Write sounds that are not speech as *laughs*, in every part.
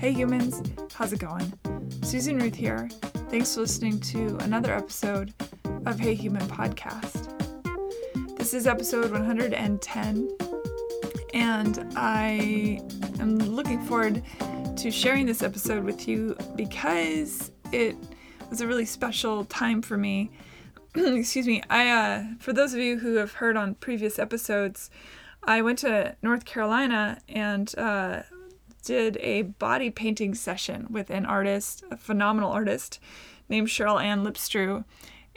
Hey humans, how's it going? Susan Ruth here. Thanks for listening to another episode of Hey Human Podcast. This is episode 110, and I am looking forward to sharing this episode with you because it was a really special time for me. *clears throat* Excuse me. I uh, for those of you who have heard on previous episodes, I went to North Carolina and uh, did a body painting session with an artist, a phenomenal artist named Cheryl Ann Lipstreu.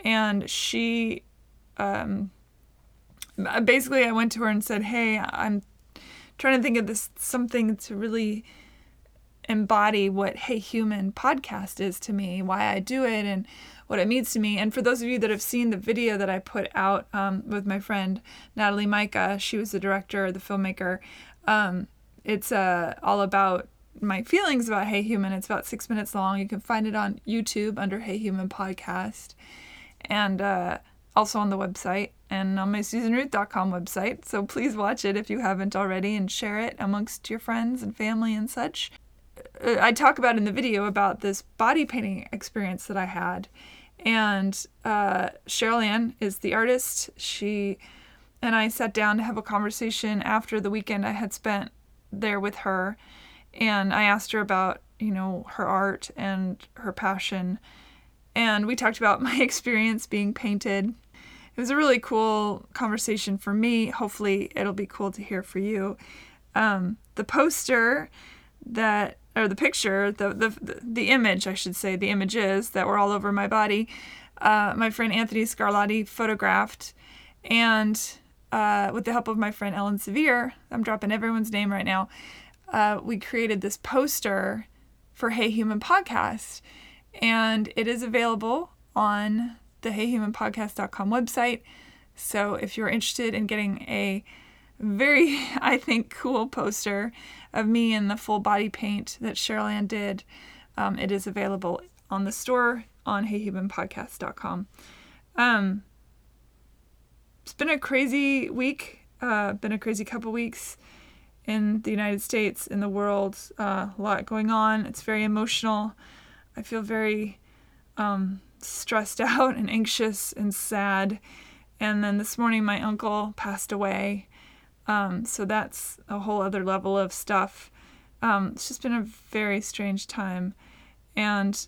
And she, um, basically, I went to her and said, Hey, I'm trying to think of this something to really embody what Hey Human podcast is to me, why I do it, and what it means to me. And for those of you that have seen the video that I put out um, with my friend Natalie Micah, she was the director, the filmmaker. Um, it's uh, all about my feelings about Hey Human. It's about six minutes long. You can find it on YouTube under Hey Human Podcast and uh, also on the website and on my SusanRuth.com website. So please watch it if you haven't already and share it amongst your friends and family and such. Uh, I talk about in the video about this body painting experience that I had. And uh, Cheryl Ann is the artist. She and I sat down to have a conversation after the weekend I had spent there with her and I asked her about, you know, her art and her passion. And we talked about *laughs* my experience being painted. It was a really cool conversation for me. Hopefully, it'll be cool to hear for you. Um, the poster that, or the picture, the, the, the image, I should say, the images that were all over my body, uh, my friend Anthony Scarlatti photographed. And uh, with the help of my friend Ellen Severe, I'm dropping everyone's name right now, uh, we created this poster for Hey Human Podcast. And it is available on the heyhumanpodcast.com website. So if you're interested in getting a very, *laughs* I think, cool poster of me in the full body paint that Cheryl did, um, it is available on the store on heyhumanpodcast.com. Um, it's been a crazy week. Uh, been a crazy couple weeks in the United States, in the world. Uh, a lot going on. It's very emotional. I feel very um, stressed *laughs* out and anxious and sad. And then this morning, my uncle passed away. Um, so that's a whole other level of stuff. Um, it's just been a very strange time. And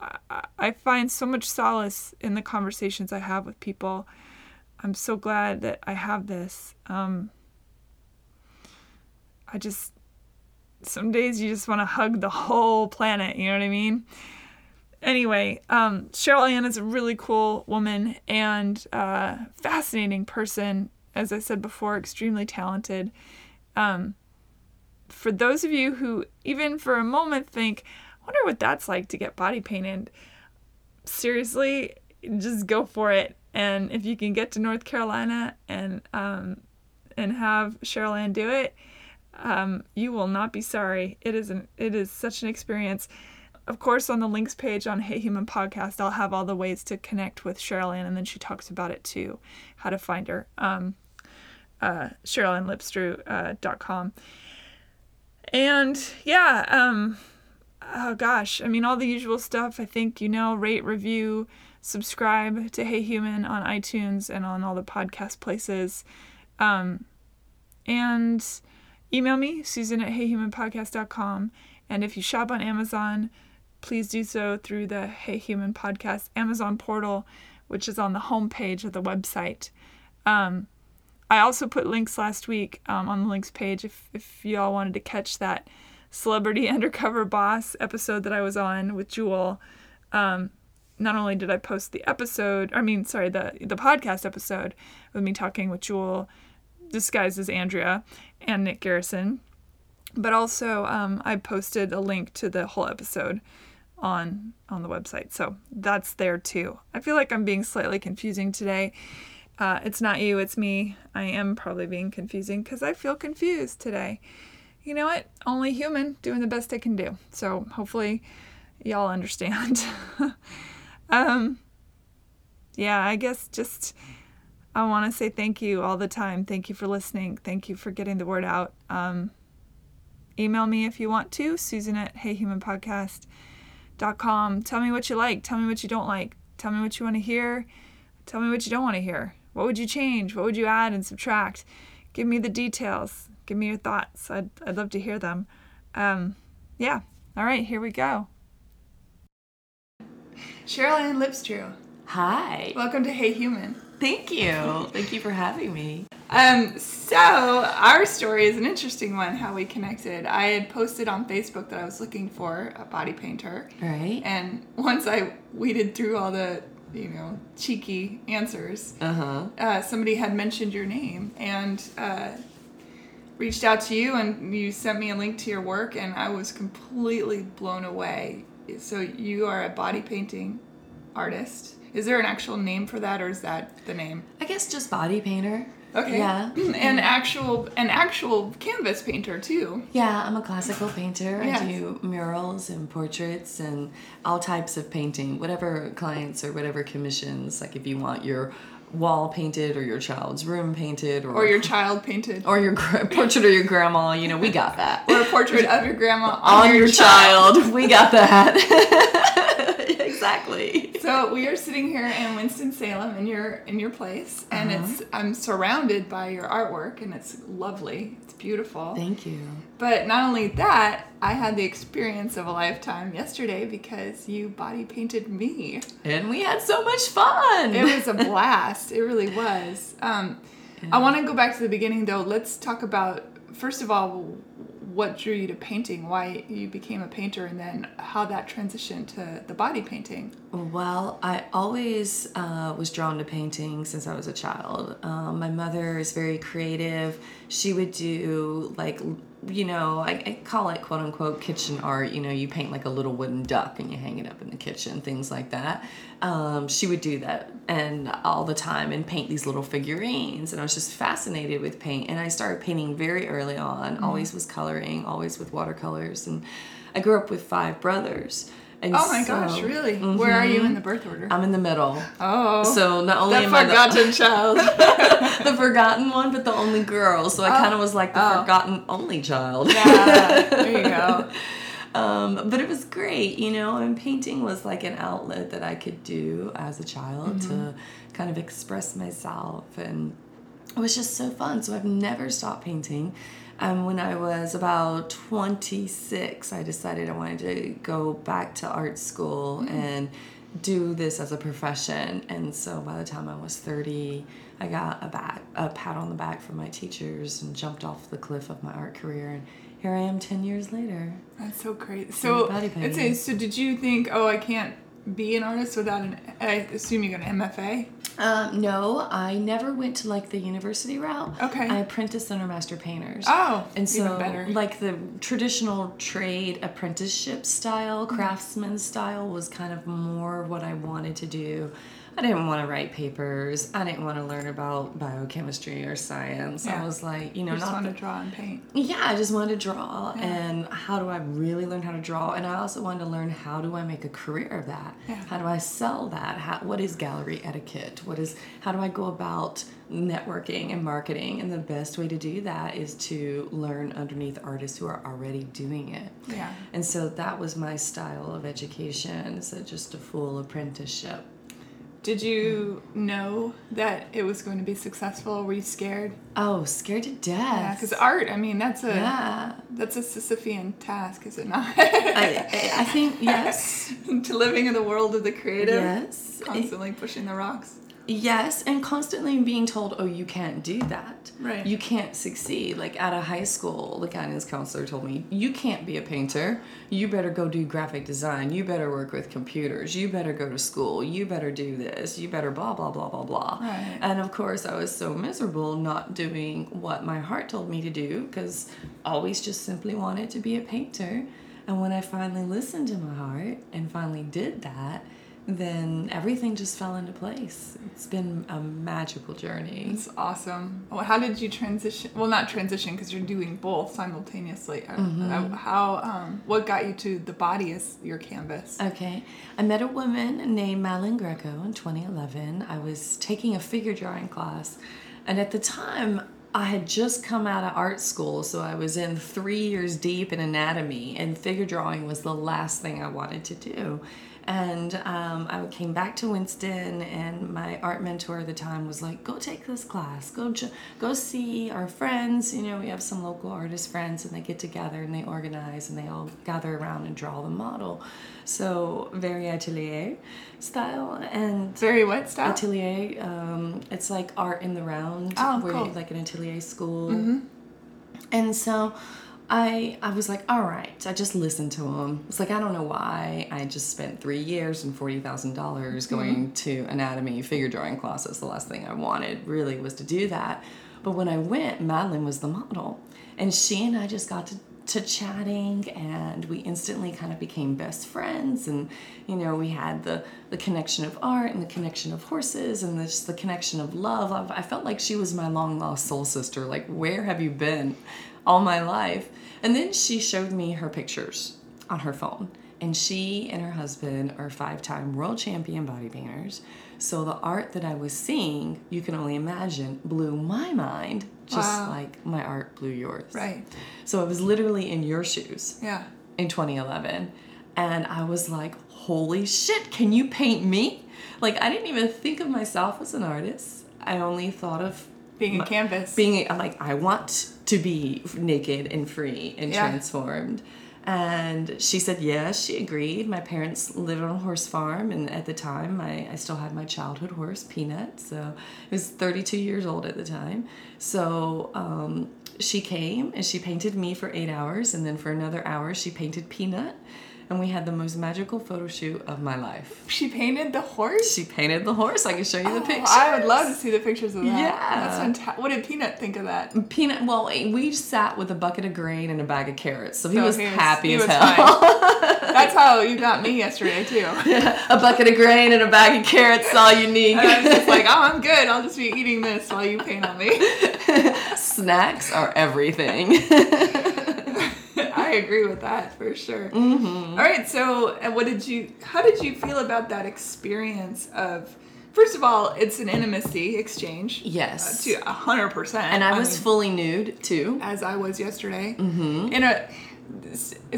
I, I find so much solace in the conversations I have with people I'm so glad that I have this. Um, I just, some days you just want to hug the whole planet, you know what I mean? Anyway, um, Cheryl Ann is a really cool woman and uh, fascinating person. As I said before, extremely talented. Um, for those of you who, even for a moment, think, wonder what that's like to get body painted, seriously, just go for it. And if you can get to North Carolina and um, and have Cheryl Ann do it, um, you will not be sorry. It is an it is such an experience. Of course, on the links page on Hey Human Podcast, I'll have all the ways to connect with Cheryl Ann, and then she talks about it too, how to find her. Um, uh, CherylAnnLipstreu.com. Uh, and yeah, um, oh gosh, I mean, all the usual stuff. I think you know, rate, review, subscribe to Hey Human on iTunes and on all the podcast places. Um, and email me, Susan at heyhumanpodcast.com. And if you shop on Amazon, please do so through the Hey Human Podcast Amazon portal, which is on the homepage of the website. Um, I also put links last week um, on the links page if, if you all wanted to catch that Celebrity *laughs* Undercover Boss episode that I was on with Jewel. Um, not only did I post the episode, I mean, sorry, the the podcast episode with me talking with Jewel, disguised as Andrea, and Nick Garrison, but also um, I posted a link to the whole episode on on the website, so that's there too. I feel like I'm being slightly confusing today. Uh, it's not you, it's me. I am probably being confusing because I feel confused today. You know what? Only human, doing the best I can do. So hopefully, y'all understand. *laughs* Um, yeah, I guess just I want to say thank you all the time. Thank you for listening. Thank you for getting the word out. Um, email me if you want to, Susan at heyhumanpodcast.com. Tell me what you like. Tell me what you don't like. Tell me what you want to hear. Tell me what you don't want to hear. What would you change? What would you add and subtract? Give me the details. Give me your thoughts. I'd, I'd love to hear them. Um, yeah. All right, here we go. Cheryl Ann Lipstreu. Hi. Welcome to Hey Human. Thank you. Thank you for having me. Um, so our story is an interesting one. How we connected. I had posted on Facebook that I was looking for a body painter, Right. and once I weeded through all the, you know, cheeky answers, Uh-huh. uh, somebody had mentioned your name and uh, reached out to you, and you sent me a link to your work, and I was completely blown away. So you are a body painting artist. Is there an actual name for that, or is that the name? I guess just body painter. Okay. Yeah. *clears throat* An actual an actual canvas painter too. Yeah, I'm a classical painter. Yes. I do murals and portraits and all types of painting, whatever clients or whatever commissions. Like if you want your wall painted or your child's room painted or Or your child painted. or your gra- portrait of your grandma, you know, we got that. Or a portrait of your grandma on your child. We got that. *laughs* exactly. *laughs* So we are sitting here in Winston Salem in your in your place, and Uh-huh. it's I'm surrounded by your artwork, and it's lovely. It's beautiful. Thank you. But not only that, I had the experience of a lifetime yesterday because you body painted me. And we had so much fun. It was a *laughs* blast. It really was. Um, I want to go back to the beginning though. Let's talk about first of all what drew you to painting, why you became a painter, and then how that transitioned to the body painting. Well, I always uh, was drawn to painting since I was a child. Um, my mother is very creative. She would do like, you know, I, I call it quote unquote kitchen art. You know, you paint like a little wooden duck and you hang it up in the kitchen, things like that. Um, she would do that and all the time and paint these little figurines. And I was just fascinated with paint. And I started painting very early on. Always was coloring, always with watercolors. And I grew up with five brothers. And Oh my so- mm-hmm. gosh, really? Where are you in the birth order? I'm in the middle. oh, So not only am I the, forgotten *laughs* child. *laughs* the forgotten one, but the only girl. So I kind of was like the Oh. forgotten only child. yeah, there you go. *laughs* Um, but it was great, you know, and painting was like an outlet that I could do as a child to Mm-hmm. kind of express myself. And it was just so fun. So I've never stopped painting. Um, when I was about 26, I decided I wanted to go back to art school Mm. and do this as a profession. And so by the time I was 30, I got a back, a pat on the back from my teachers and jumped off the cliff of my art career. And here I am 10 years later. That's so great. So, it's a, so did you think, oh, I can't be an artist without an? I assume you got an MFA. Um, no, I never went to like the university route. Okay. I apprenticed under master painters. Oh, and so even better. like the traditional trade apprenticeship style, Mm-hmm. craftsman style was kind of more what I wanted to do. I didn't want to write papers. I didn't want to learn about biochemistry or science. Yeah. I was like, you know, I just not want to draw and paint. yeah, I just wanted to draw. And how do I really learn how to draw? And I also wanted to learn how do I make a career of that? Yeah. How do I sell that? How, what is gallery etiquette? What is how do I go about networking and marketing? And the best way to do that is to learn underneath artists who are already doing it. Yeah. And so that was my style of education. So just a full apprenticeship. Did you know that it was going to be successful? Were you scared? Oh, scared to death. Yeah, because art. I mean, that's a yeah. that's a Sisyphean task, is it not? I, I think *laughs* yes. to living in the world of the creative. Yes. Constantly pushing the rocks. Yes, and constantly being told, oh, you can't do that. Right. You can't succeed. Like at a high school, the guidance counselor told me, you can't be a painter. You better go do graphic design. You better work with computers. You better go to school. You better do this. You better blah, blah, blah, blah, blah. Right. And of course, I was so miserable not doing what my heart told me to do because I always just simply wanted to be a painter. And when I finally listened to my heart and finally did that, then everything just fell into place. It's been a magical journey. It's awesome. Well, how did you transition? Well, not transition because you're doing both simultaneously. Uh, Mm-hmm. uh, How? Um, what got you to the body as your canvas? Okay. I met a woman named Malin Greco in 2011. I was taking a figure drawing class, and at the time, I had just come out of art school, so I was in three years deep in anatomy, and figure drawing was the last thing I wanted to do. And um, I came back to Winston, and my art mentor at the time was like, "Go take this class. Go, go see our friends. You know, we have some local artist friends, and they get together and they organize and they all gather around and draw the model." So very atelier style and very what style? Atelier. Um, it's like art in the round, oh, where cool. like an atelier school. Mm-hmm. And so I I was like, all right. I just listened to him. It's like I don't know why I just spent three years and forty thousand dollars Mm-hmm. going to anatomy figure drawing classes. The last thing I wanted really was to do that. But when I went, Madeline was the model, and she and I just got to to chatting and we instantly kind of became best friends and you know we had the the connection of art and the connection of horses and just the connection of love i felt like she was my long lost soul sister like where have you been all my life and then she showed me her pictures on her phone and she and her husband are five-time world champion body painters so the art that i was seeing you can only imagine blew my mind just Wow. like my art blew yours Right. so I was literally in your shoes Yeah. in 2011. And I was like, holy shit, can you paint me? Like, I didn't even think of myself as an artist. I only thought of Being a canvas. being like, I want to be naked and free and Yeah. transformed. And she said yes, she agreed. My parents lived on a horse farm, and at the time, I, I still had my childhood horse, Peanut. So I was 32 years old at the time. So um, she came and she painted me for eight hours, and then for another hour, she painted Peanut. And we had the most magical photo shoot of my life. she painted the horse. She painted the horse. I can show you the Oh, pictures. I would love to see the pictures of that. Yeah. That's fantastic. What did Peanut think of that? Peanut. Well, eh, we sat with a bucket of grain and a bag of carrots, so he So was he happy as was hell. *laughs* That's how you got me yesterday too. *laughs* a bucket of grain and a bag of carrots, is all you need. And I was just like, oh, I'm good. I'll just be eating this while you paint on me. *laughs* Snacks are everything. I agree with that for sure. All right, so uh, what did you? How did you feel about that experience of? First of all, it's an intimacy exchange. Yes. Uh, to a hundred percent. and I was mean, fully nude too. as I was yesterday. Mm-hmm. In a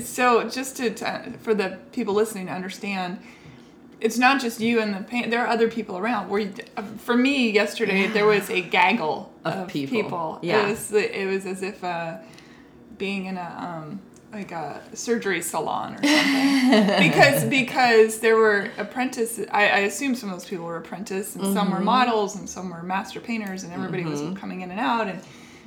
so just to, to for the people listening to understand, it's not just you and the paint. There are other people around. Where you, for me yesterday, there was a gaggle Of of, people. people. Yeah. it was it was as if uh, being in a um, like a surgery salon or something because *laughs* because there were apprentices I, I assume some of those people were apprentices and some Mm-hmm. were models and some were master painters and everybody was coming in and out and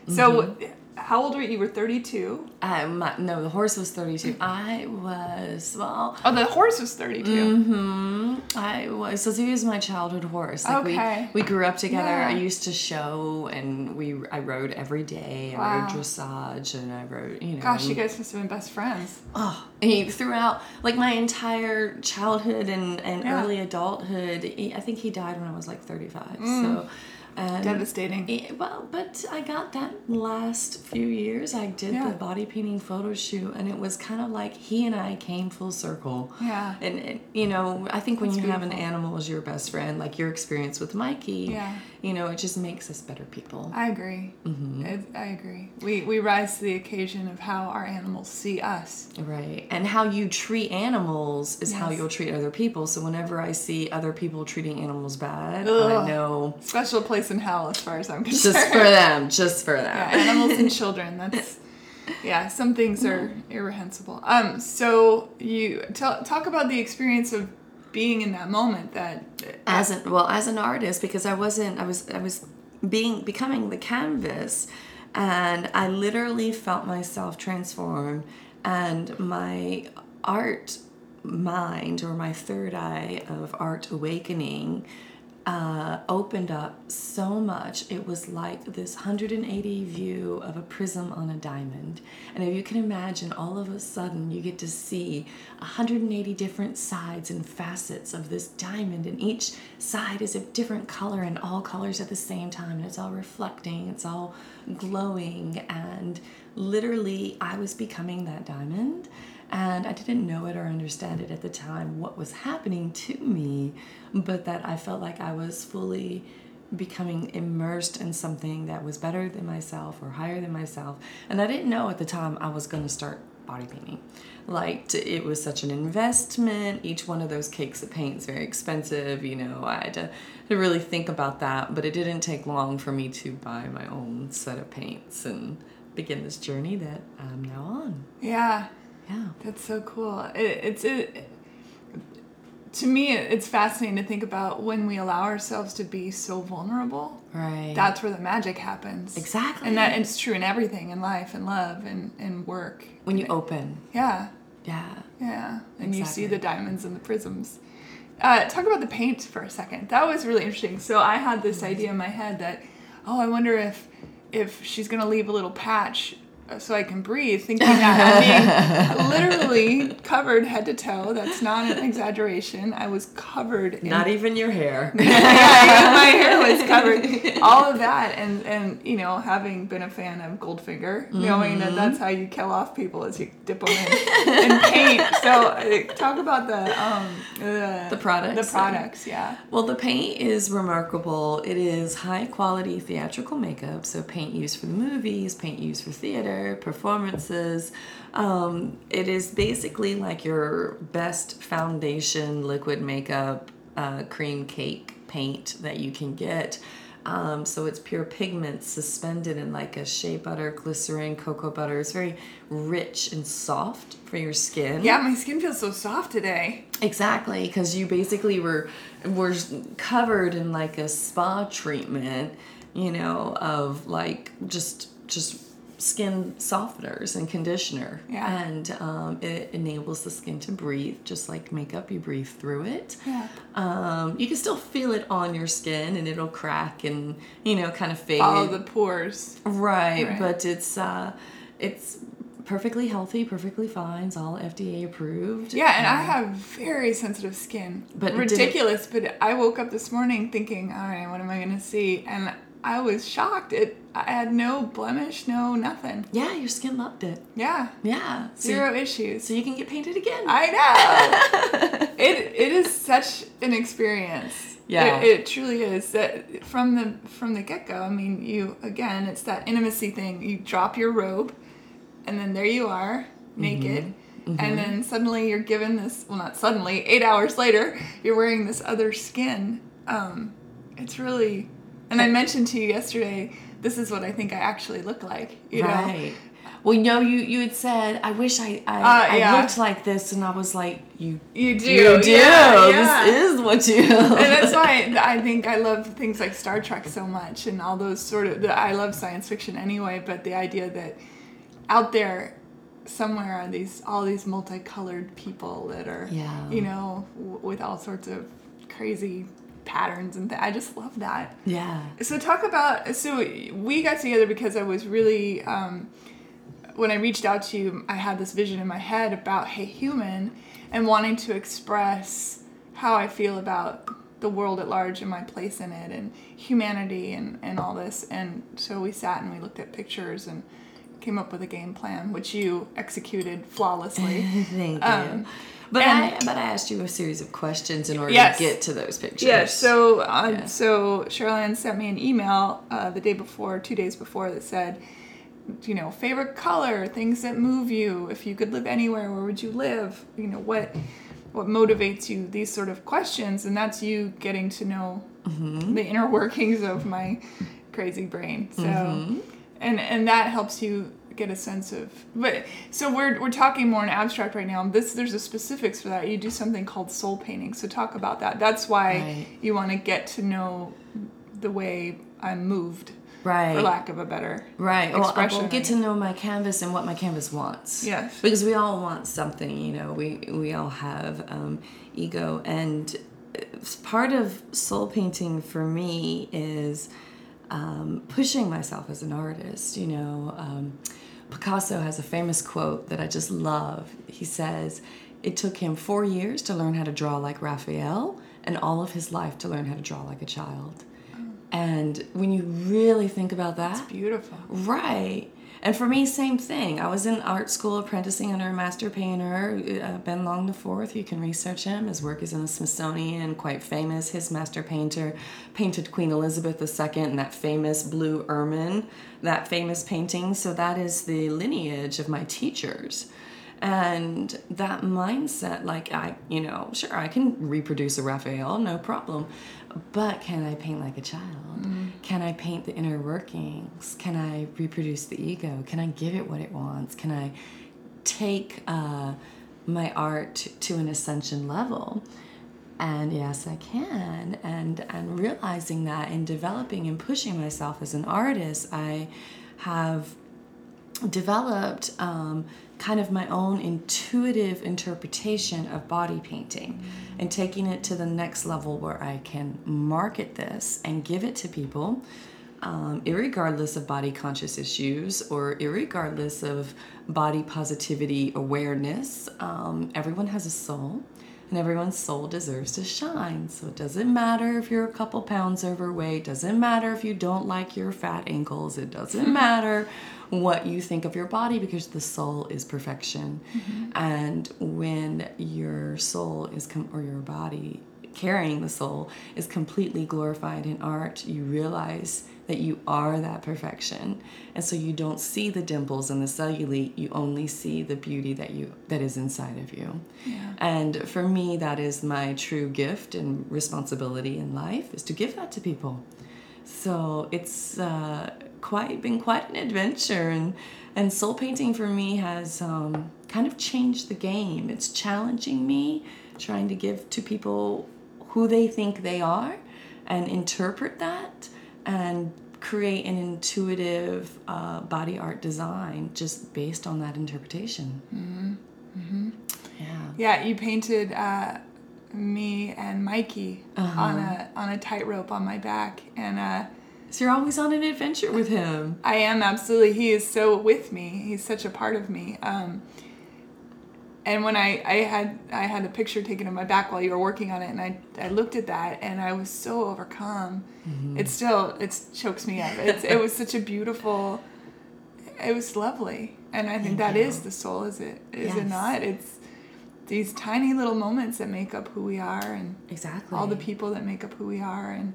so Mm-hmm. How old were you you were 32 I, my, no, the horse was 32. I was, well, oh the horse was 32 Mm-hmm. I was, so he was my childhood horse. Like Okay. we, we grew up together. Yeah. I used to show and we, I rode every day. I Wow. rode dressage and I rode, you know. gosh you guys must have been best friends Oh, he throughout like my entire childhood and, and Yeah. early adulthood. He, I think he died when I was like 35. Mm. So, and Devastating. Yeah, well, but I got that last few years. I did Yeah. the body painting photo shoot, and it was kind of like he and I came full circle. Yeah. And, and you know, I think when That's you have an animal as your best friend, like your experience with Mikey, Yeah. you know, it just makes us better people. I agree Mm-hmm. I, I agree we we rise to the occasion of how our animals see us Right. And how you treat animals is how you'll treat other people. So whenever I see other people treating animals bad, Ugh. I know special place in hell as far as I'm concerned just for them, just for them. yeah, animals and *laughs* children. That's yeah. Some things are irrehensible. Um. So you tell talk about the experience of being in that moment. That as an well as an artist because i wasn't i was i was being becoming the canvas and i literally felt myself transform and my art mind or my third eye of art awakening uh, opened up so much. It was like this 180 view of a prism on a diamond. And if you can imagine, all of a sudden you get to see 180 different sides and facets of this diamond, and each side is a different color and all colors at the same time. And it's all reflecting, it's all glowing. And literally, I was becoming that diamond. And I didn't know it or understand it at the time what was happening to me, but that I felt like I was fully becoming immersed in something that was better than myself or higher than myself. And I didn't know at the time I was going to start body painting. Like it was such an investment. Each one of those cakes of paint is very expensive. You know, I had to, to really think about that. But it didn't take long for me to buy my own set of paints and begin this journey that I'm now on. Yeah. Yeah. That's so cool. It, it's it, to me, it's fascinating to think about when we allow ourselves to be so vulnerable. Right. That's where the magic happens. Exactly. And that it's true in everything in life and love and, and work. when you open. Yeah. Yeah. Yeah. And you see the diamonds and the prisms. Uh, talk about the paint for a second. That was really interesting. So I had this idea in my head that, oh, I wonder if if she's gonna leave a little patch so I can breathe, thinking that I'm being *laughs* literally covered head to toe. That's not an exaggeration. I was covered in Not even your hair. yeah, *laughs* my hair was covered. All of that, and and you know, having been a fan of Goldfinger, knowing that that's how you kill off people is you dip them in, in paint. So uh, talk about the um the, The products. The products, yeah. Well, the paint is remarkable. It is high quality theatrical makeup, so paint used for the movies, paint used for theater, performances. Um, it is basically like your best foundation liquid makeup uh, cream cake paint that you can get. Um, so it's pure pigments suspended in like a shea butter, glycerin, cocoa butter. It's very rich and soft for your skin. Yeah, my skin feels so soft today. Exactly, because you basically were were covered in like a spa treatment, you know, of like just just skin softeners and conditioner. Yeah. And um, it enables the skin to breathe, just like makeup. You breathe through it. Yeah. Um, you can still feel it on your skin, and it'll crack and you know kind of fade. Follow the pores. Right, Right. but it's uh, it's perfectly healthy, perfectly fine. It's all FDA approved. Yeah, and I have very sensitive skin. But did it- ridiculous. But I woke up this morning thinking, all right, what am I gonna see? And I was shocked. It. I had no blemish, no nothing. Yeah, your skin loved it. Yeah, Yeah. So, zero issues. so you can get painted again. I know. *laughs* it it is such an experience. Yeah. It, it truly is. That from the from the get go. I mean, you again, it's that intimacy thing. You drop your robe, and then there you are, mm-hmm. naked. Mm-hmm. And then suddenly you're given this. Well, not suddenly. Eight hours later, you're wearing this other skin. Um, it's really. And I mentioned to you yesterday. This is what I think I actually look like. You know. right. Well, you know, you you had said, I wish I I, Uh, I looked like this, and I was like, you You do. you do. Yeah, yeah. This is what you. *laughs* and that's *laughs* why I think I love things like Star Trek so much and all those sort of. I love science fiction anyway, but the idea that out there somewhere are these all these multicolored people that are Yeah. you know w- with all sorts of crazy patterns and th- I just love that. yeah. So talk about so we got together because I was really um, when I reached out to you, I had this vision in my head about Hey Human and wanting to express how I feel about the world at large and my place in it and humanity and, and all this. And so we sat and we looked at pictures and came up with a game plan, which you executed flawlessly. *laughs* Thank you. But and- I but I asked you a series of questions in order Yes. to get to those pictures. Yeah, so uh, Yeah. so Cheryl Ann sent me an email uh, the day before, two days before, that said, you know, favorite color, things that move you. If you could live anywhere, where would you live? You know, what what motivates you? These sort of questions, and that's you getting to know the inner workings of my crazy brain. So, and and that helps you get a sense of but so we're we're talking more in abstract right now this there's a specifics for that you do something called soul painting so talk about that that's why Right. you want to get to know the way i'm moved right. for lack of a better Right. Well, I will get to know my canvas and what my canvas wants. Yes. Because we all want something, you know. We we all have um, ego, and part of soul painting for me is um, pushing myself as an artist. You know, um, Picasso has a famous quote that I just love. He says, "It took him four years to learn how to draw like Raphael, and all of his life to learn how to draw like a child." And when you really think about that, it's beautiful Right. And for me, same thing. I was in art school apprenticing under a master painter, uh, Ben Long Fourth. You can research him. His work is in the Smithsonian, quite famous. His master painter painted Queen Elizabeth II and that famous blue ermine, that famous painting. So that is the lineage of my teachers and that mindset like i you know sure i can reproduce a raphael no problem but can i paint like a child? Mm. can i paint the inner workings? Can i reproduce the ego? Can i give it what it wants? Can i take uh, my art to an ascension level? And yes i can. And and realizing that and developing and pushing myself as an artist i have developed um, kind of my own intuitive interpretation of body painting and taking it to the next level where I can market this and give it to people. Um, regardless of body conscious issues or regardless of body positivity awareness, um, everyone has a soul and everyone's soul deserves to shine. So it doesn't matter if you're a couple pounds overweight, doesn't matter if you don't like your fat ankles, it doesn't *laughs* matter what you think of your body because the soul is perfection. Mm-hmm. And when your soul is, com- or your body carrying the soul is completely glorified in art, you realize that you are that perfection. And so you don't see the dimples and the cellulite, you only see the beauty that you that is inside of you. Yeah. And for me that is my true gift and responsibility in life is to give that to people. So it's uh, quite been quite an adventure and and soul painting for me has um, kind of changed the game. It's challenging me, trying to give to people who they think they are and interpret that and create an intuitive uh, body art design just based on that interpretation. Mm-hmm. Mm-hmm. Yeah. Yeah, you painted uh, me and Mikey uh-huh. on a on a tightrope on my back, and uh, so you're always on an adventure with him. I am absolutely. He is so with me. He's such a part of me. Um, and when I, I had I had a picture taken of my back while you were working on it, and I, I looked at that and I was so overcome. Mm-hmm. It still it chokes me up. It's, it was such a beautiful. It was lovely, and I think Thank that you. is the soul. Is it? Is yes. it not? It's these tiny little moments that make up who we are, and exactly all the people that make up who we are, and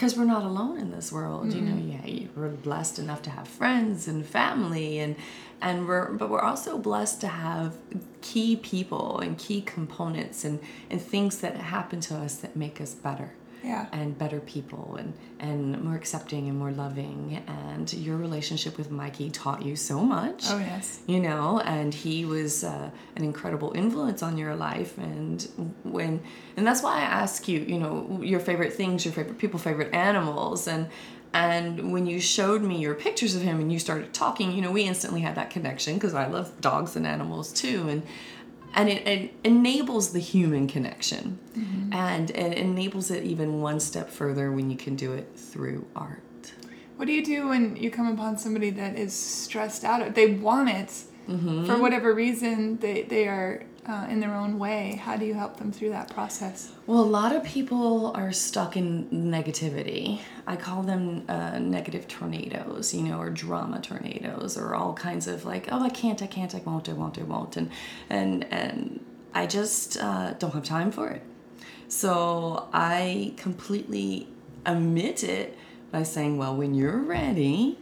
because we're not alone in this world mm-hmm. you know yeah we're blessed enough to have friends and family and and we're but we're also blessed to have key people and key components and and things that happen to us that make us better yeah. and better people and and more accepting and more loving. And your relationship with mikey taught you so much. Oh yes. You know and he was uh, an incredible influence on your life. And when and that's why i ask you you know your favorite things your favorite people favorite animals. And and when you showed me your pictures of him and you started talking you know we instantly had that connection because i love dogs and animals too. And and it, it, enables the human connection mm-hmm. and it enables it even one step further when you can do it through art what do you do when you come upon somebody that is stressed out they want it mm-hmm. for whatever reason they, they are uh, in their own way? How do you help them through that process? Well a lot of people are stuck in negativity. I call them uh, negative tornadoes you know or drama tornadoes or all kinds of like oh i can't i can't i won't i won't i won't and and and i just uh, don't have time for it. So i completely omit it by saying well when you're ready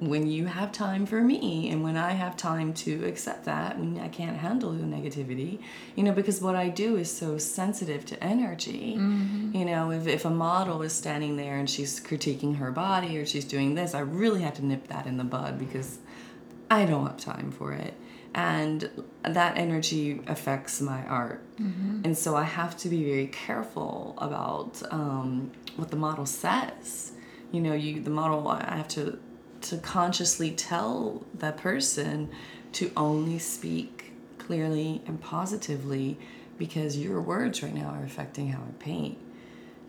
when you have time for me and when I have time to accept that when I can't handle the negativity, you know, because what I do is so sensitive to energy. Mm-hmm. You know, if, if a model is standing there and she's critiquing her body or she's doing this, I really have to nip that in the bud because I don't have time for it. And that energy affects my art. Mm-hmm. And so I have to be very careful about um, what the model says. You know, you the model I have to to consciously tell that person to only speak clearly and positively because your words right now are affecting how I paint.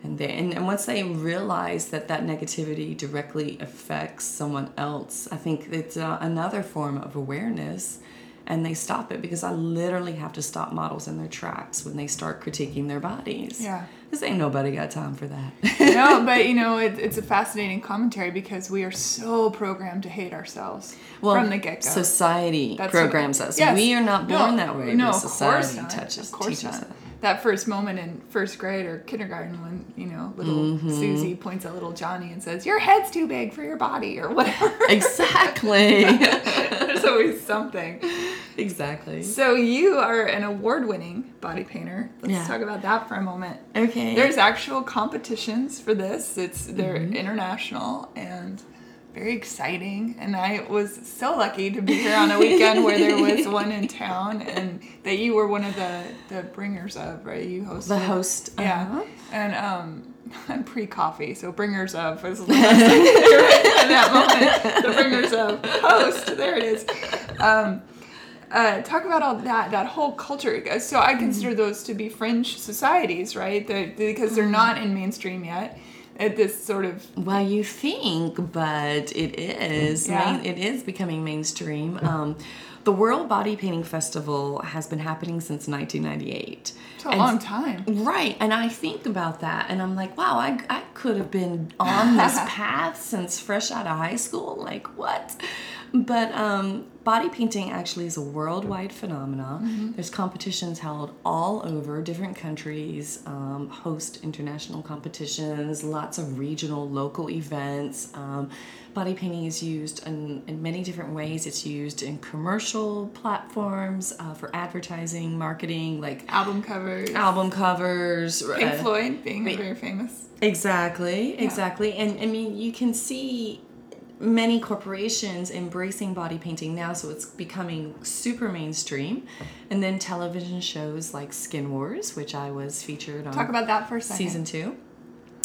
And, they, and, and once they realize that that negativity directly affects someone else, I think it's uh, another form of awareness and they stop it because I literally have to stop models in their tracks when they start critiquing their bodies. Yeah. This ain't nobody got time for that. *laughs* no, but *laughs* you know, it, it's a fascinating commentary because we are so programmed to hate ourselves well, from the get go. Society That's programs us. yes. We are not born No, that way. No, of society course not. touches of course teaches not. that. That first moment in first grade or kindergarten when you know little Mm-hmm. Susie points at little Johnny and says, "Your head's too big for your body" or whatever. *laughs* Exactly. *laughs* There's always something. exactly. So you are an award-winning body painter. Let's Yeah. talk about that for a moment. Okay. There's actual competitions for this. It's they're Mm-hmm. international and very exciting. And I was so lucky to be here on a weekend where there was *laughs* one in town, and that you were one of the the bringers of, right? You hosted the host. yeah, uh-huh. and um. *laughs* I'm pre-coffee, so bringers of was the last thing to hear in that moment. The bringers of host, there it is. Um, uh, talk about all that that whole culture. So I consider those to be fringe societies, right? They're, because they're not in mainstream yet. At this sort of Well, you think, but it is. Yeah. Main, it is becoming mainstream. Um, the World Body Painting Festival has been happening since 1998. it's a And- long time. Right, and I think about that, and I'm like, wow, I, I could have been on this *laughs* path since fresh out of high school. Like, what? But um, body painting actually is a worldwide phenomenon. There's competitions held all over. Different countries um, host international competitions, lots of regional, local events. Um, body painting is used in, in many different ways. It's used in commercial platforms uh, for advertising, marketing, like Album covers. album covers. Pink uh, Floyd being Pink- very famous. Exactly, exactly. And I mean, you can see many corporations embracing body painting now, so it's becoming super mainstream. And then television shows like Skin Wars, which I was featured on Talk about that for a second. season two.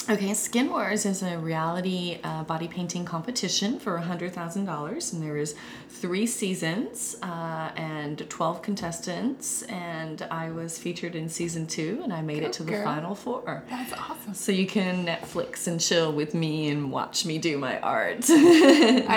Okay, Skin Wars is a reality uh, body painting competition for $100,000, and there is three seasons uh, and 12 contestants, and I was featured in season two, and I made Go it to the final four. That's awesome. So you can Netflix and chill with me and watch me do my art. *laughs*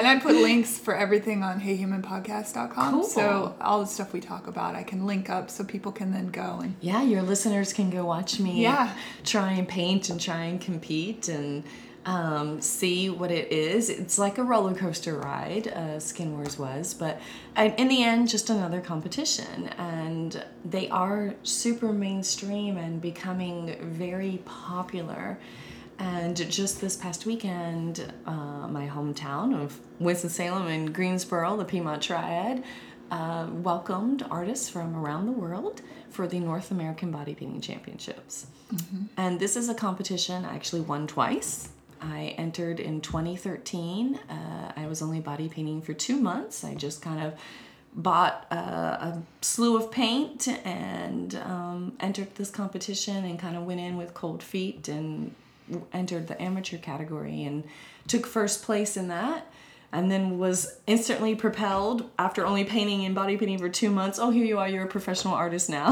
And I put links for everything on heyhumanpodcast.com. Cool. So all the stuff we talk about, I can link up so people can then go and yeah, your listeners can go watch me Yeah. try and paint and try and compete and um, see what it is. It's like a roller coaster ride, uh, Skin Wars was, but in the end, just another competition. And they are super mainstream and becoming very popular. And just this past weekend, uh, my hometown of Winston-Salem and Greensboro, the Piedmont Triad, uh, welcomed artists from around the world for the North American Body Painting Championships. And this is a competition I actually won twice. I entered in 2013. Uh, I was only body painting for two months. I just kind of bought uh, a slew of paint and um, entered this competition and kind of went in with cold feet and entered the amateur category and took first place in that and then was instantly propelled after only painting and body painting for two months. Oh here you are you're a professional artist now.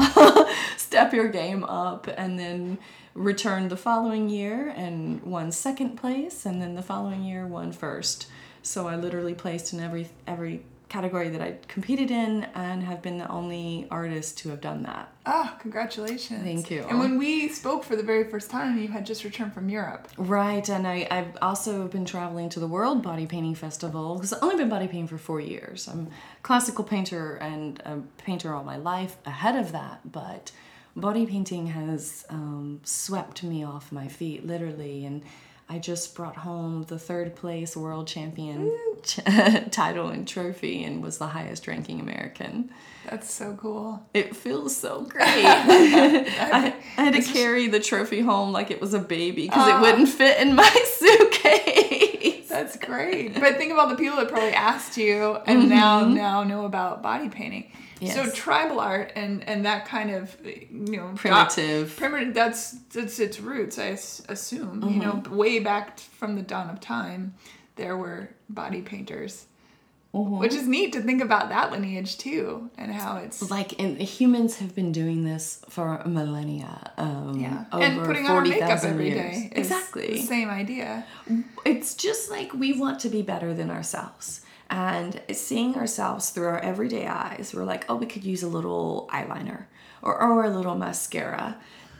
*laughs* Step your game up and then returned the following year and won second place and then the following year won first. So i literally placed in every every category that i competed in and have been the only artist to have done that Ah, congratulations. Thank you. And when we spoke for the very first time, you had just returned from Europe. Right, and I, I've also been traveling to the World Body Painting Festival because I've only been body painting for four years. I'm a classical painter and a painter all my life ahead of that, but body painting has um, swept me off my feet, literally, and I just brought home the third place world champion *laughs* title and trophy and was the highest ranking American. That's so cool. It feels so *laughs* great. I, I had to carry the trophy home like it was a baby because it wouldn't fit in my *laughs* suitcase. That's great. but think of all the people that probably asked you and now now know about body painting. So Mm-hmm. Tribal art and and that kind of you know Primitive. primitive that's that's its roots I assume you know Mm-hmm. way back from the dawn of time there were body painters Mm-hmm. which is neat to think about that lineage too and how it's Like, and humans have been doing this for millennia. Um, yeah over and putting on our makeup 40,000 every years. day Exactly. the same idea it's just like we want to be better than ourselves. And seeing ourselves through our everyday eyes, we're like, oh, we could use a little eyeliner or, or a little mascara.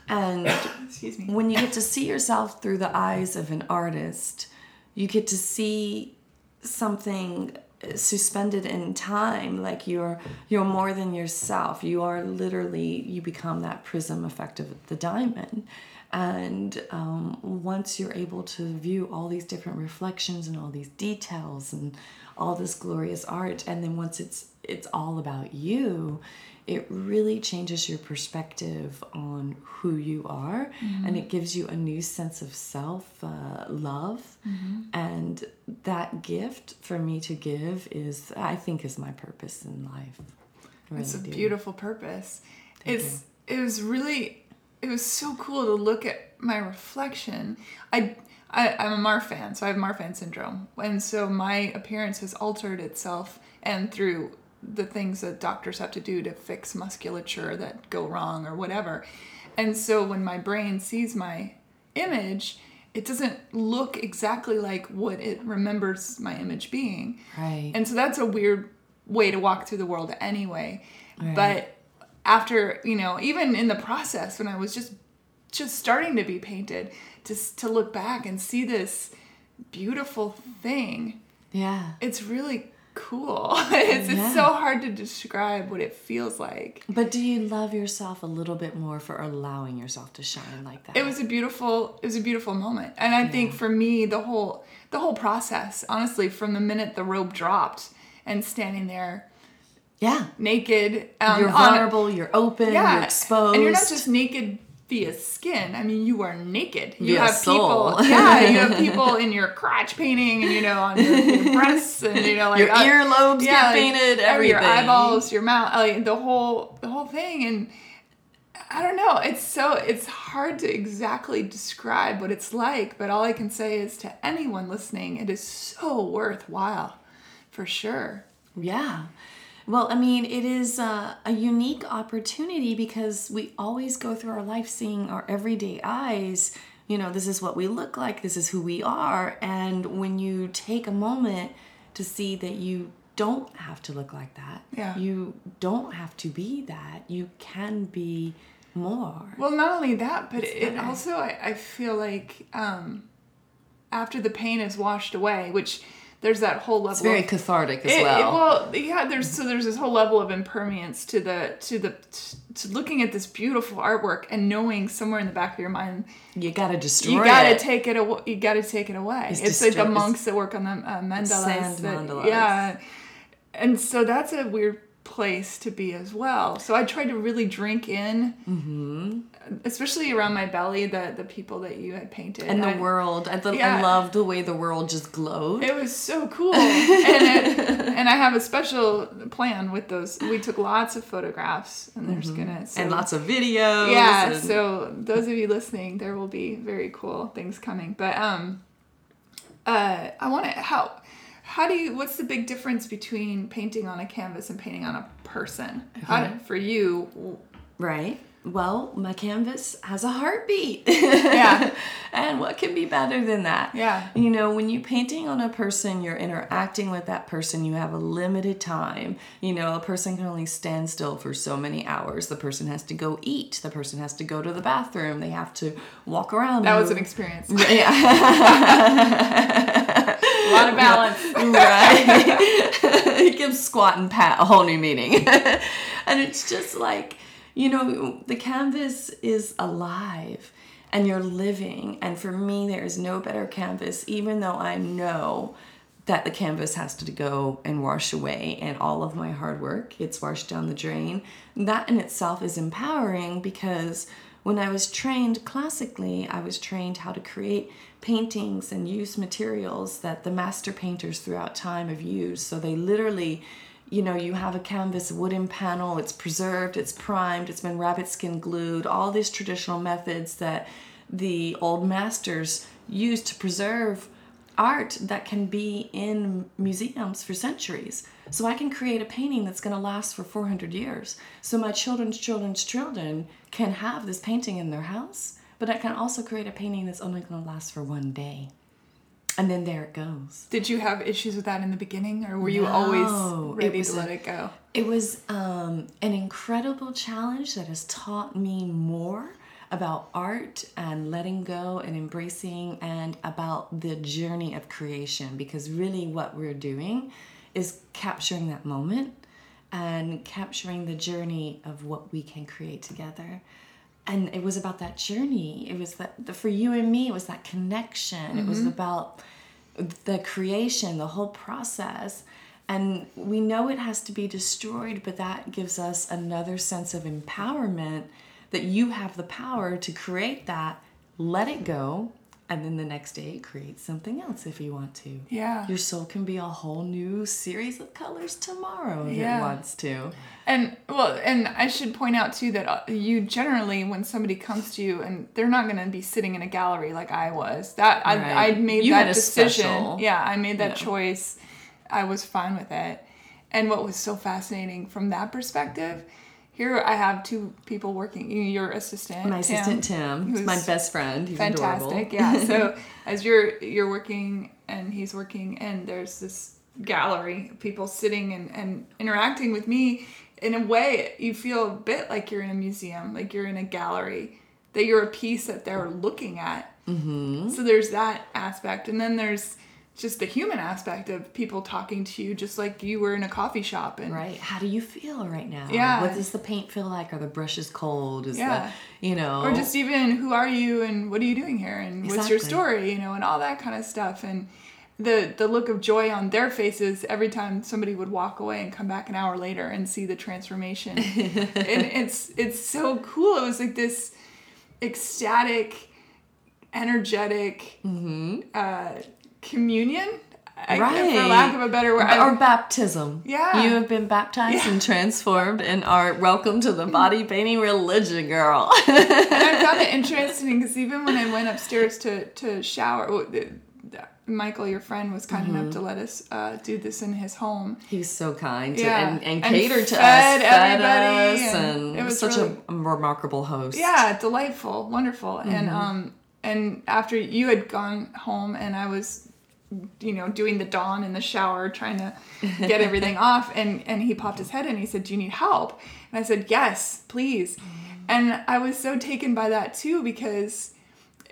And *laughs* Excuse me. when you get to see yourself through the eyes of an artist, you get to see something suspended in time like you're you're more than yourself. You are literally you become that prism effect of the diamond. And um, once you're able to view all these different reflections and all these details and all this glorious art and then once it's it's all about you it really changes your perspective on who you are and it gives you a new sense of self uh, love and that gift for me to give is i think is my purpose in life I It's a do. beautiful purpose. it's it was really it was so cool to look at my reflection. I, I I'm a Marfan, so I have Marfan syndrome, and so my appearance has altered itself, and through the things that doctors have to do to fix musculature that go wrong or whatever. And so when my brain sees my image, it doesn't look exactly like what it remembers my image being. right And so that's a weird way to walk through the world anyway. But after, you know, even in the process when I was just just starting to be painted, just to look back and see this beautiful thing, yeah it's really cool. *laughs* it's, it's so hard to describe what it feels like. but do you love yourself a little bit more for allowing yourself to shine like that It was a beautiful it was a beautiful moment. And I think for me the whole the whole process, honestly, from the minute the robe dropped and standing there yeah naked um, you're a- vulnerable you're open you're exposed And you're not just naked via skin. I mean, you are naked. You have soul. people. *laughs* Yeah, you have *laughs* people in your crotch painting, and you know, on your, your breasts, and you know, like your uh, earlobes yeah, get painted every- everything your eyeballs, your mouth, like the whole, the whole thing, and. I don't know. It's so it's hard to exactly describe what it's like, but all I can say is to anyone listening, it is so worthwhile, for sure. Yeah. Well, I mean, it is uh, a unique opportunity because we always go through our life seeing our everyday eyes. You know, this is what we look like, this is who we are. And when you take a moment to see that you don't have to look like that, Yeah. you don't have to be that, you can be more. Well, not only that, but it also I, I feel like um, after the pain is washed away, which there's that whole level. It's very of, cathartic as it- it- well. well, yeah. There's so there's this whole level of impermanence to the to the to looking at this beautiful artwork and knowing somewhere in the back of your mind you gotta destroy you gotta it. take it away. You gotta take it away. It's, It's like the monks that work on the uh, mandalas. Sand that- mandalas. Yeah, and so that's a weird place to be as well. So I tried to really drink in, Mm-hmm. especially around my belly, the the people that you had painted and the I- world, I, th- Yeah. I love the way the world just glowed. It was so cool, *laughs* and it, and I have a special plan with those. We took lots of photographs, and there's gonna so, Mm-hmm. and lots of videos. yeah. and- So those of you listening, there will be very cool things coming. But um, uh, I want to how how do you what's the big difference between painting on a canvas and painting on a person? How for you? Right. Well, my canvas has a heartbeat. Yeah. *laughs* and what can be better than that? Yeah. You know, when you're painting on a person, you're interacting with that person, you have a limited time. You know, a person can only stand still for so many hours. The person has to go eat, the person has to go to the bathroom, they have to walk around. That was an experience. *laughs* Yeah. A *laughs* lot of balance. right? it gives squat and pat a whole new meaning. and it's just like, you know, the canvas is alive and you're living. And for me, there is no better canvas, even though I know that the canvas has to go and wash away and all of my hard work gets washed down the drain. That in itself is empowering because when I was trained classically, I was trained how to create paintings and use materials that the master painters throughout time have used. So they literally, you know, you have a canvas, wooden panel, it's preserved, it's primed, it's been rabbit skin glued, all these traditional methods that the old masters used to preserve art that can be in museums for centuries. So I can create a painting that's going to last for 400 years. So my children's children's children can have this painting in their house, but I can also create a painting that's only going to last for one day. And then there it goes. Did you have issues with that in the beginning, or were you No, always ready to a- let it go? It was um, an incredible challenge that has taught me more about art and letting go and embracing and about the journey of creation because really what we're doing is capturing that moment and capturing the journey of what we can create together and it was about that journey it was that the, for you and me it was that connection mm-hmm. it was mm-hmm. about the creation the whole process and we know it has to be destroyed but that gives us another sense of empowerment that you have the power to create that let it go and then the next day create something else if you want to. Yeah. Your soul can be a whole new series of colors tomorrow if yeah. it wants to. And well, and I should point out too that uh, you generally, when somebody comes to you, and they're not going to be sitting in a gallery like I was. That right. I, I made you that decision. Special, yeah, I made that yeah. choice. I was fine with it. And what was so fascinating from that perspective here I have two people working. Your assistant, my assistant Tim, who's my best friend. He's fantastic. yeah. *laughs* So as you're you're working and he's working, and there's this gallery of people sitting and, and interacting with me in a way you feel a bit like you're in a museum, like you're in a gallery, that you're a piece that they're looking at. Mm-hmm. So there's that aspect, and then there's just the human aspect of people talking to you just like you were in a coffee shop and right. How do you feel right now? Yeah. What does the paint feel like? Are the brushes cold? Is yeah. the you know. Or just even who are you and what are you doing here? And exactly. what's your story? You know and all that kind of stuff. And the the look of joy on their faces every time somebody would walk away and come back an hour later and see the transformation. *laughs* And it's it's so cool. It was like this ecstatic energetic mm-hmm. uh, communion right. for lack of a better word. Or baptism. Yeah. You have been baptized yeah. and transformed and are welcome to the body *laughs* painting religion, girl. and I found it *laughs* interesting because even when I went upstairs to, to shower, Michael, your friend, was kind mm-hmm. enough to let us uh, do this in his home. He's so kind to, yeah. and, and, catered to us, fed us, and, and, it was such really, a remarkable host. Yeah, delightful, wonderful, mm-hmm. and um, and after you had gone home, and I was you know, doing the dawn in the shower, trying to get everything *laughs* off. And, and he popped his head in. And he said, Do you need help? And I said, Yes, please. Mm. And I was so taken by that too because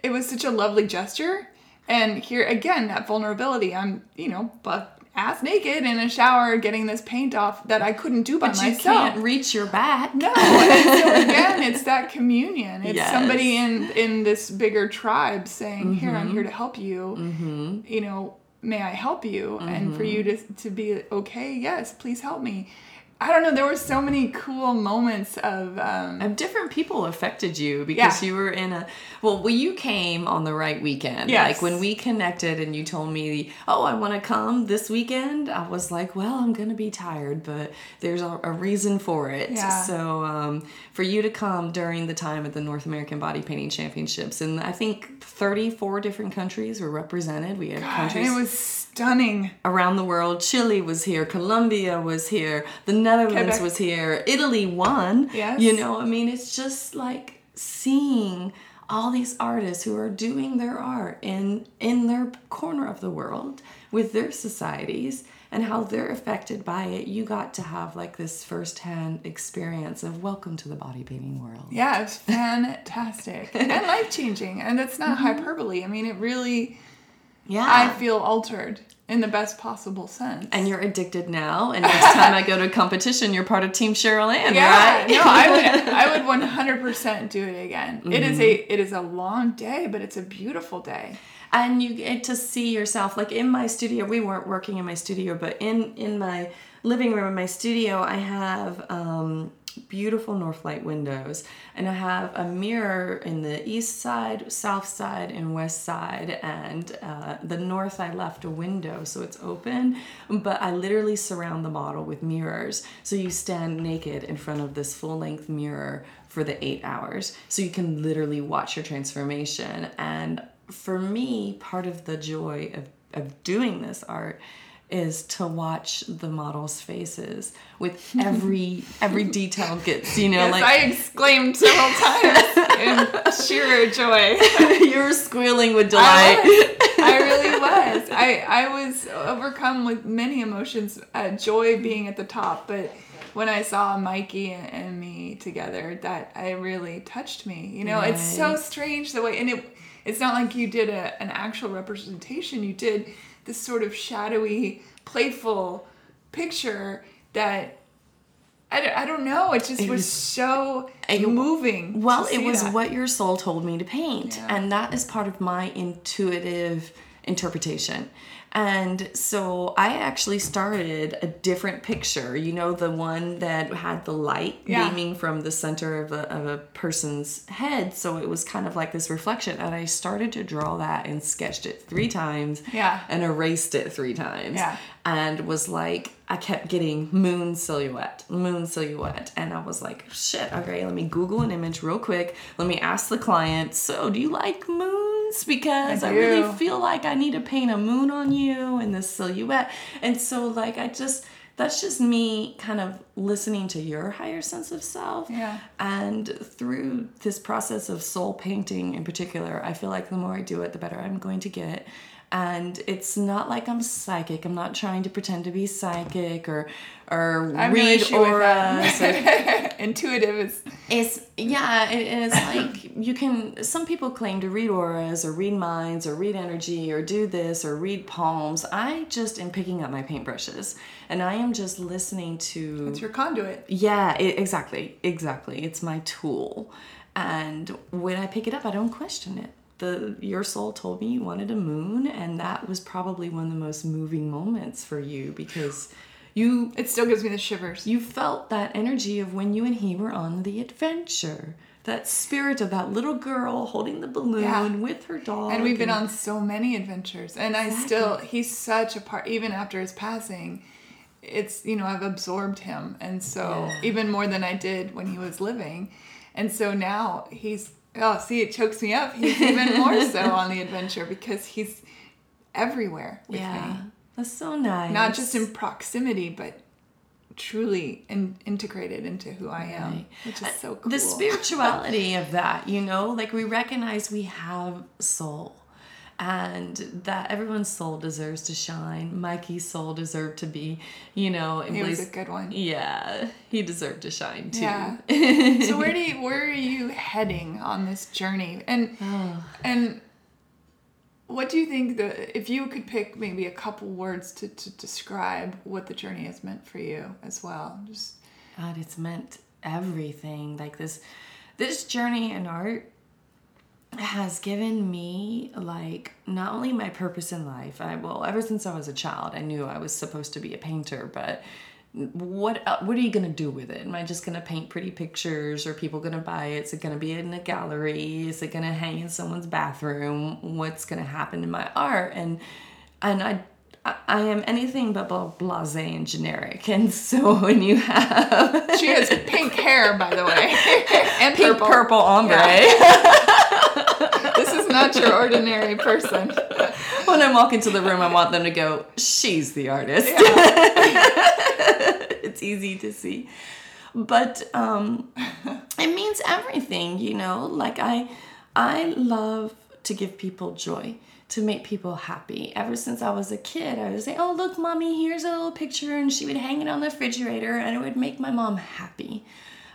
it was such a lovely gesture. And here again, that vulnerability. I'm, you know, but ass naked in a shower getting this paint off that I couldn't do by but myself. you can't reach your back. No, and so *laughs* again, it's that communion. It's yes. somebody in in this bigger tribe saying, mm-hmm. "Here, I'm here to help you." Mm-hmm. You know, may I help you? Mm-hmm. And for you mm-hmm. to to be okay, yes, please help me. I don't know. There were so many cool moments of um, of different people affected you because yeah. you were in a well. Well, you came on the right weekend. Yes. Like when we connected and you told me, "Oh, I want to come this weekend." I was like, "Well, I'm gonna be tired, but there's a, a reason for it." Yeah. So um, for you to come during the time of the North American Body Painting Championships, and I think 34 different countries were represented. We had God, countries. It was stunning around the world. Chile was here, Colombia was here, the Netherlands Quebec. was here, Italy won. Yes. You know, I mean, it's just like seeing all these artists who are doing their art in in their corner of the world with their societies and how they're affected by it you got to have like this firsthand experience of welcome to the body painting world yeah it's fantastic and life changing and it's not mm-hmm. hyperbole i mean it really yeah. I feel altered in the best possible sense. And you're addicted now. And next time I go to a competition, you're part of Team Cheryl Ann, yeah, right? no, I would, *laughs* I would 100% do it again. Mm-hmm. It is a, it is a long day, but it's a beautiful day. And you get to see yourself, like in my studio. We weren't working in my studio, but in in my living room in my studio, I have um, beautiful Northlight windows. And I have a mirror in the east side, south side, and west side. And uh, the north, I left a window so it's open, but I literally surround the model with mirrors. So you stand naked in front of this full length mirror for the eight hours. So you can literally watch your transformation. And for me, part of the joy of, of doing this art is to watch the models' faces with *laughs* every every detail gets you know yes, like I exclaimed several times in sheer joy. *laughs* you were squealing with delight. I, I, really was. I I was overcome with many emotions. Uh, joy being at the top, but when I saw Mikey and, and me together, that I really touched me. You know, it's so strange the way, and it it's not like you did a, an actual representation. You did this sort of shadowy, playful picture that. I don't, I don't know. It just It was, was- so it- moving. Well, it was that. what your soul told me to paint. Yeah. And that is part of my intuitive interpretation. And so I actually started a different picture. You know, the one that had the light Yeah. beaming from the center of a, of a person's head. So it was kind of like this reflection. And I started to draw that and sketched it three times. Yeah. And erased it three times. Yeah. And was like, I kept getting moon silhouette, moon silhouette. And I was like, shit, okay, let me Google an image real quick. Let me ask the client, so do you like moons? Because I I, really feel like I need to paint a moon on you and this silhouette. And so, like, I just, that's just me kind of listening to your higher sense of self. Yeah. And through this process of soul painting in particular, I feel like the more I do it, the better I'm going to get. And it's not like I'm psychic. I'm not trying to pretend to be psychic or or I have no read auras. *laughs* or- *laughs* Intuitive is it's yeah, it, it's like you can. Some people claim to read auras or read minds or read energy or do this or read palms. I just am picking up my paintbrushes and I am just listening to it's your conduit. yeah, it, exactly, exactly. It's my tool, and when I pick it up, I don't question it. The your soul told me you wanted a moon, and that was probably one of the most moving moments for you because you It still gives me the shivers. you felt that energy of when you and he were on the adventure. That spirit of that little girl holding the balloon Yeah. with her dog. and we've been on so many adventures and i still he's such a part even after his passing it's you know i've absorbed him and so Yeah. even more than i did when he was living and so now he's oh see it chokes me up. He's even more *laughs* so on the adventure because he's everywhere with Yeah, me that's so nice. not just in proximity but truly in, integrated into who i am Right. which is uh, so cool. the spirituality of that you know? Like we recognize we have soul and that everyone's soul deserves to shine mikey's soul deserved to be you know he was a good one yeah he deserved to shine too Yeah. *laughs* so where do you, where are you heading on this journey? And Oh. and what do you think the if you could pick maybe a couple words to, to describe what the journey has meant for you as well? Just God, it's meant everything. Like this, this journey in art has given me like not only my purpose in life. I well, ever since I was a child, I knew I was supposed to be a painter, but what uh, what are you gonna do with it? Am I just gonna paint pretty pictures? Are people gonna buy it? Is it gonna be in a gallery? Is it gonna hang in someone's bathroom? What's gonna happen to my art? And and I I- am anything but bla- blasé and generic. *laughs* And so when you have she has pink hair, by the way, *laughs* and pink purple. purple ombre, This *laughs* is not your ordinary person. *laughs* when I walk into the room, I want them to go, "She's the artist." *laughs* it's easy to see, but um, it means everything. You know, like I, I love to give people joy. To make people happy. Ever since I was a kid, I would say, Oh, look, mommy, here's a little picture. And she would hang it on the refrigerator, and it would make my mom happy.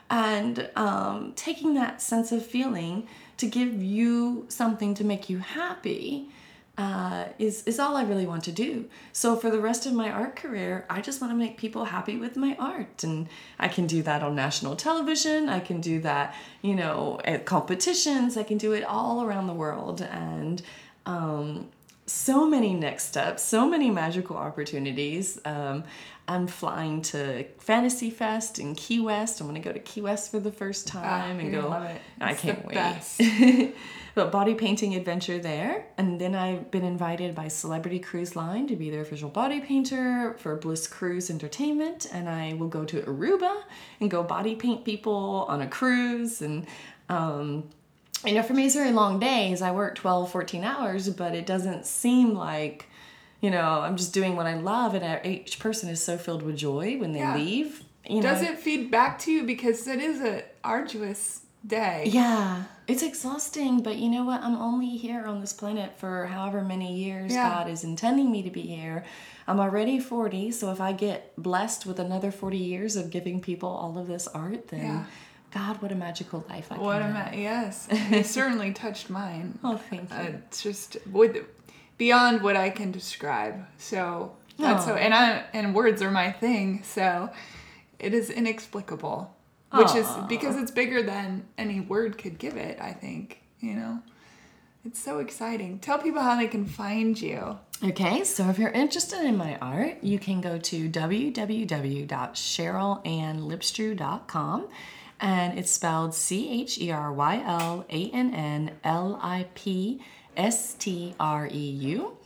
and um, taking that sense of feeling to give you something to make you happy uh, is is all I really want to do. So for the rest of my art career, I just want to make people happy with my art, and I can do that on national television. I can do that, you know, at competitions. I can do it all around the world, and um, so many next steps, so many magical opportunities. Um, I'm flying to Fantasy Fest in Key West. I'm to go to Key West for the first time and Ah, you're go. love it. I can't wait. *laughs* but body painting adventure there, and then I've been invited by Celebrity Cruise Line to be their official body painter for Bliss Cruise Entertainment, and I will go to Aruba and go body paint people on a cruise and. Um, you know, for me, it's very long days. I work 12, 14 hours, but it doesn't seem like, you know, I'm just doing what I love, and each person is so filled with joy when they Yeah. leave. You know, Does it feed back to you because it is a arduous day? Yeah, It's exhausting, but you know what? I'm only here on this planet for however many years Yeah. God is intending me to be here. I'm already 40, so if I get blessed with another 40 years of giving people all of this art, then Yeah. God, what a magical life I What can am have. Yes, *laughs* it certainly touched mine. Oh, thank you. Uh, it's just with beyond what I can describe. So that's so, and I and words are my thing. So it is inexplicable, which is because it's bigger than any word could give it. I think you know. It's so exciting. Tell people how they can find you. Okay, so if you're interested in my art, you can go to www.CherylAnnLipstreu.com and it's spelled C H E R Y L A N N L I P S T R E U.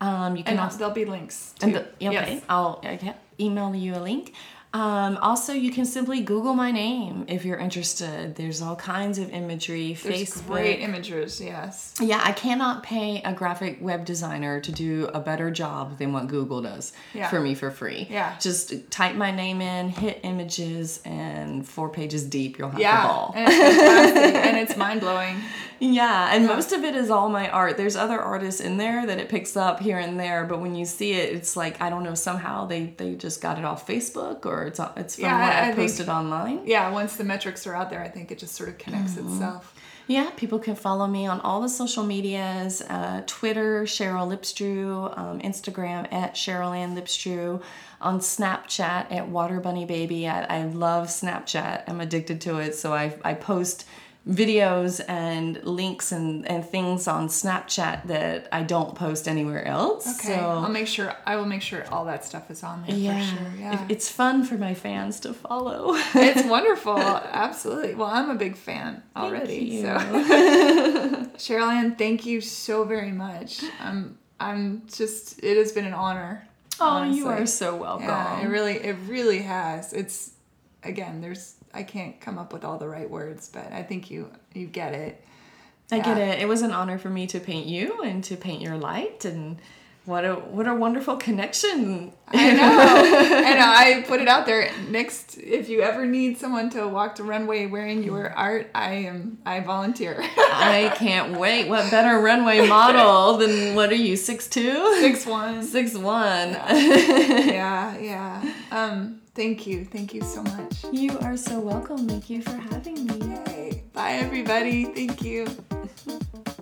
Um, you can And also there'll be links. Too. and the, okay, Yes. I'll okay, email you a link. Um, also, you can simply Google my name if you're interested. There's all kinds of imagery. There's Facebook. great images. Yes. Yeah, I cannot pay a graphic web designer to do a better job than what Google does Yeah. for me for free. Yeah. Just type my name in, hit images, and four pages deep, you'll have the Yeah. ball. And it's and it's *laughs* mind blowing. Yeah, and most of it is all my art. There's other artists in there that it picks up here and there, but when you see it, it's like I don't know. Somehow they they just got it off Facebook or it's it's from Yeah, what I- I, I think- posted online. Yeah, once the metrics are out there, I think it just sort of connects Mm-hmm. itself. Yeah, people can follow me on all the social medias uh, Twitter, Cheryl Lipstreu, um, Instagram at Cheryl Ann Lipstreu, on Snapchat at Water Bunny Baby. I, I love Snapchat, I'm addicted to it. So I, I post videos and links and, and things on Snapchat that I don't post anywhere else. Okay, So, I'll make sure. I will make sure all that stuff is on there yeah, for sure. Yeah, it's fun for my fans to follow. it's *laughs* wonderful. Absolutely. Well, I'm a big fan already. So, *laughs* Cheryl Ann, thank you so very much. I'm. I'm just. It has been an honor. oh, you are so welcome. Yeah, it really. It really has. It's. Again, there's. I can't come up with all the right words, but I think you you get it. I get it. It was an honor for me to paint you and to paint your light and what a what a wonderful connection. I know. *laughs* and I put it out there. Next, if you ever need someone to walk the runway wearing your art, I am. I volunteer. I can't wait. What better runway model than what are you, six two? Six one. Six one. Yeah, yeah. *laughs* Um. Thank you. Thank you so much. You are so welcome. Thank you for having me. Yay. Bye, everybody. Thank you. *laughs*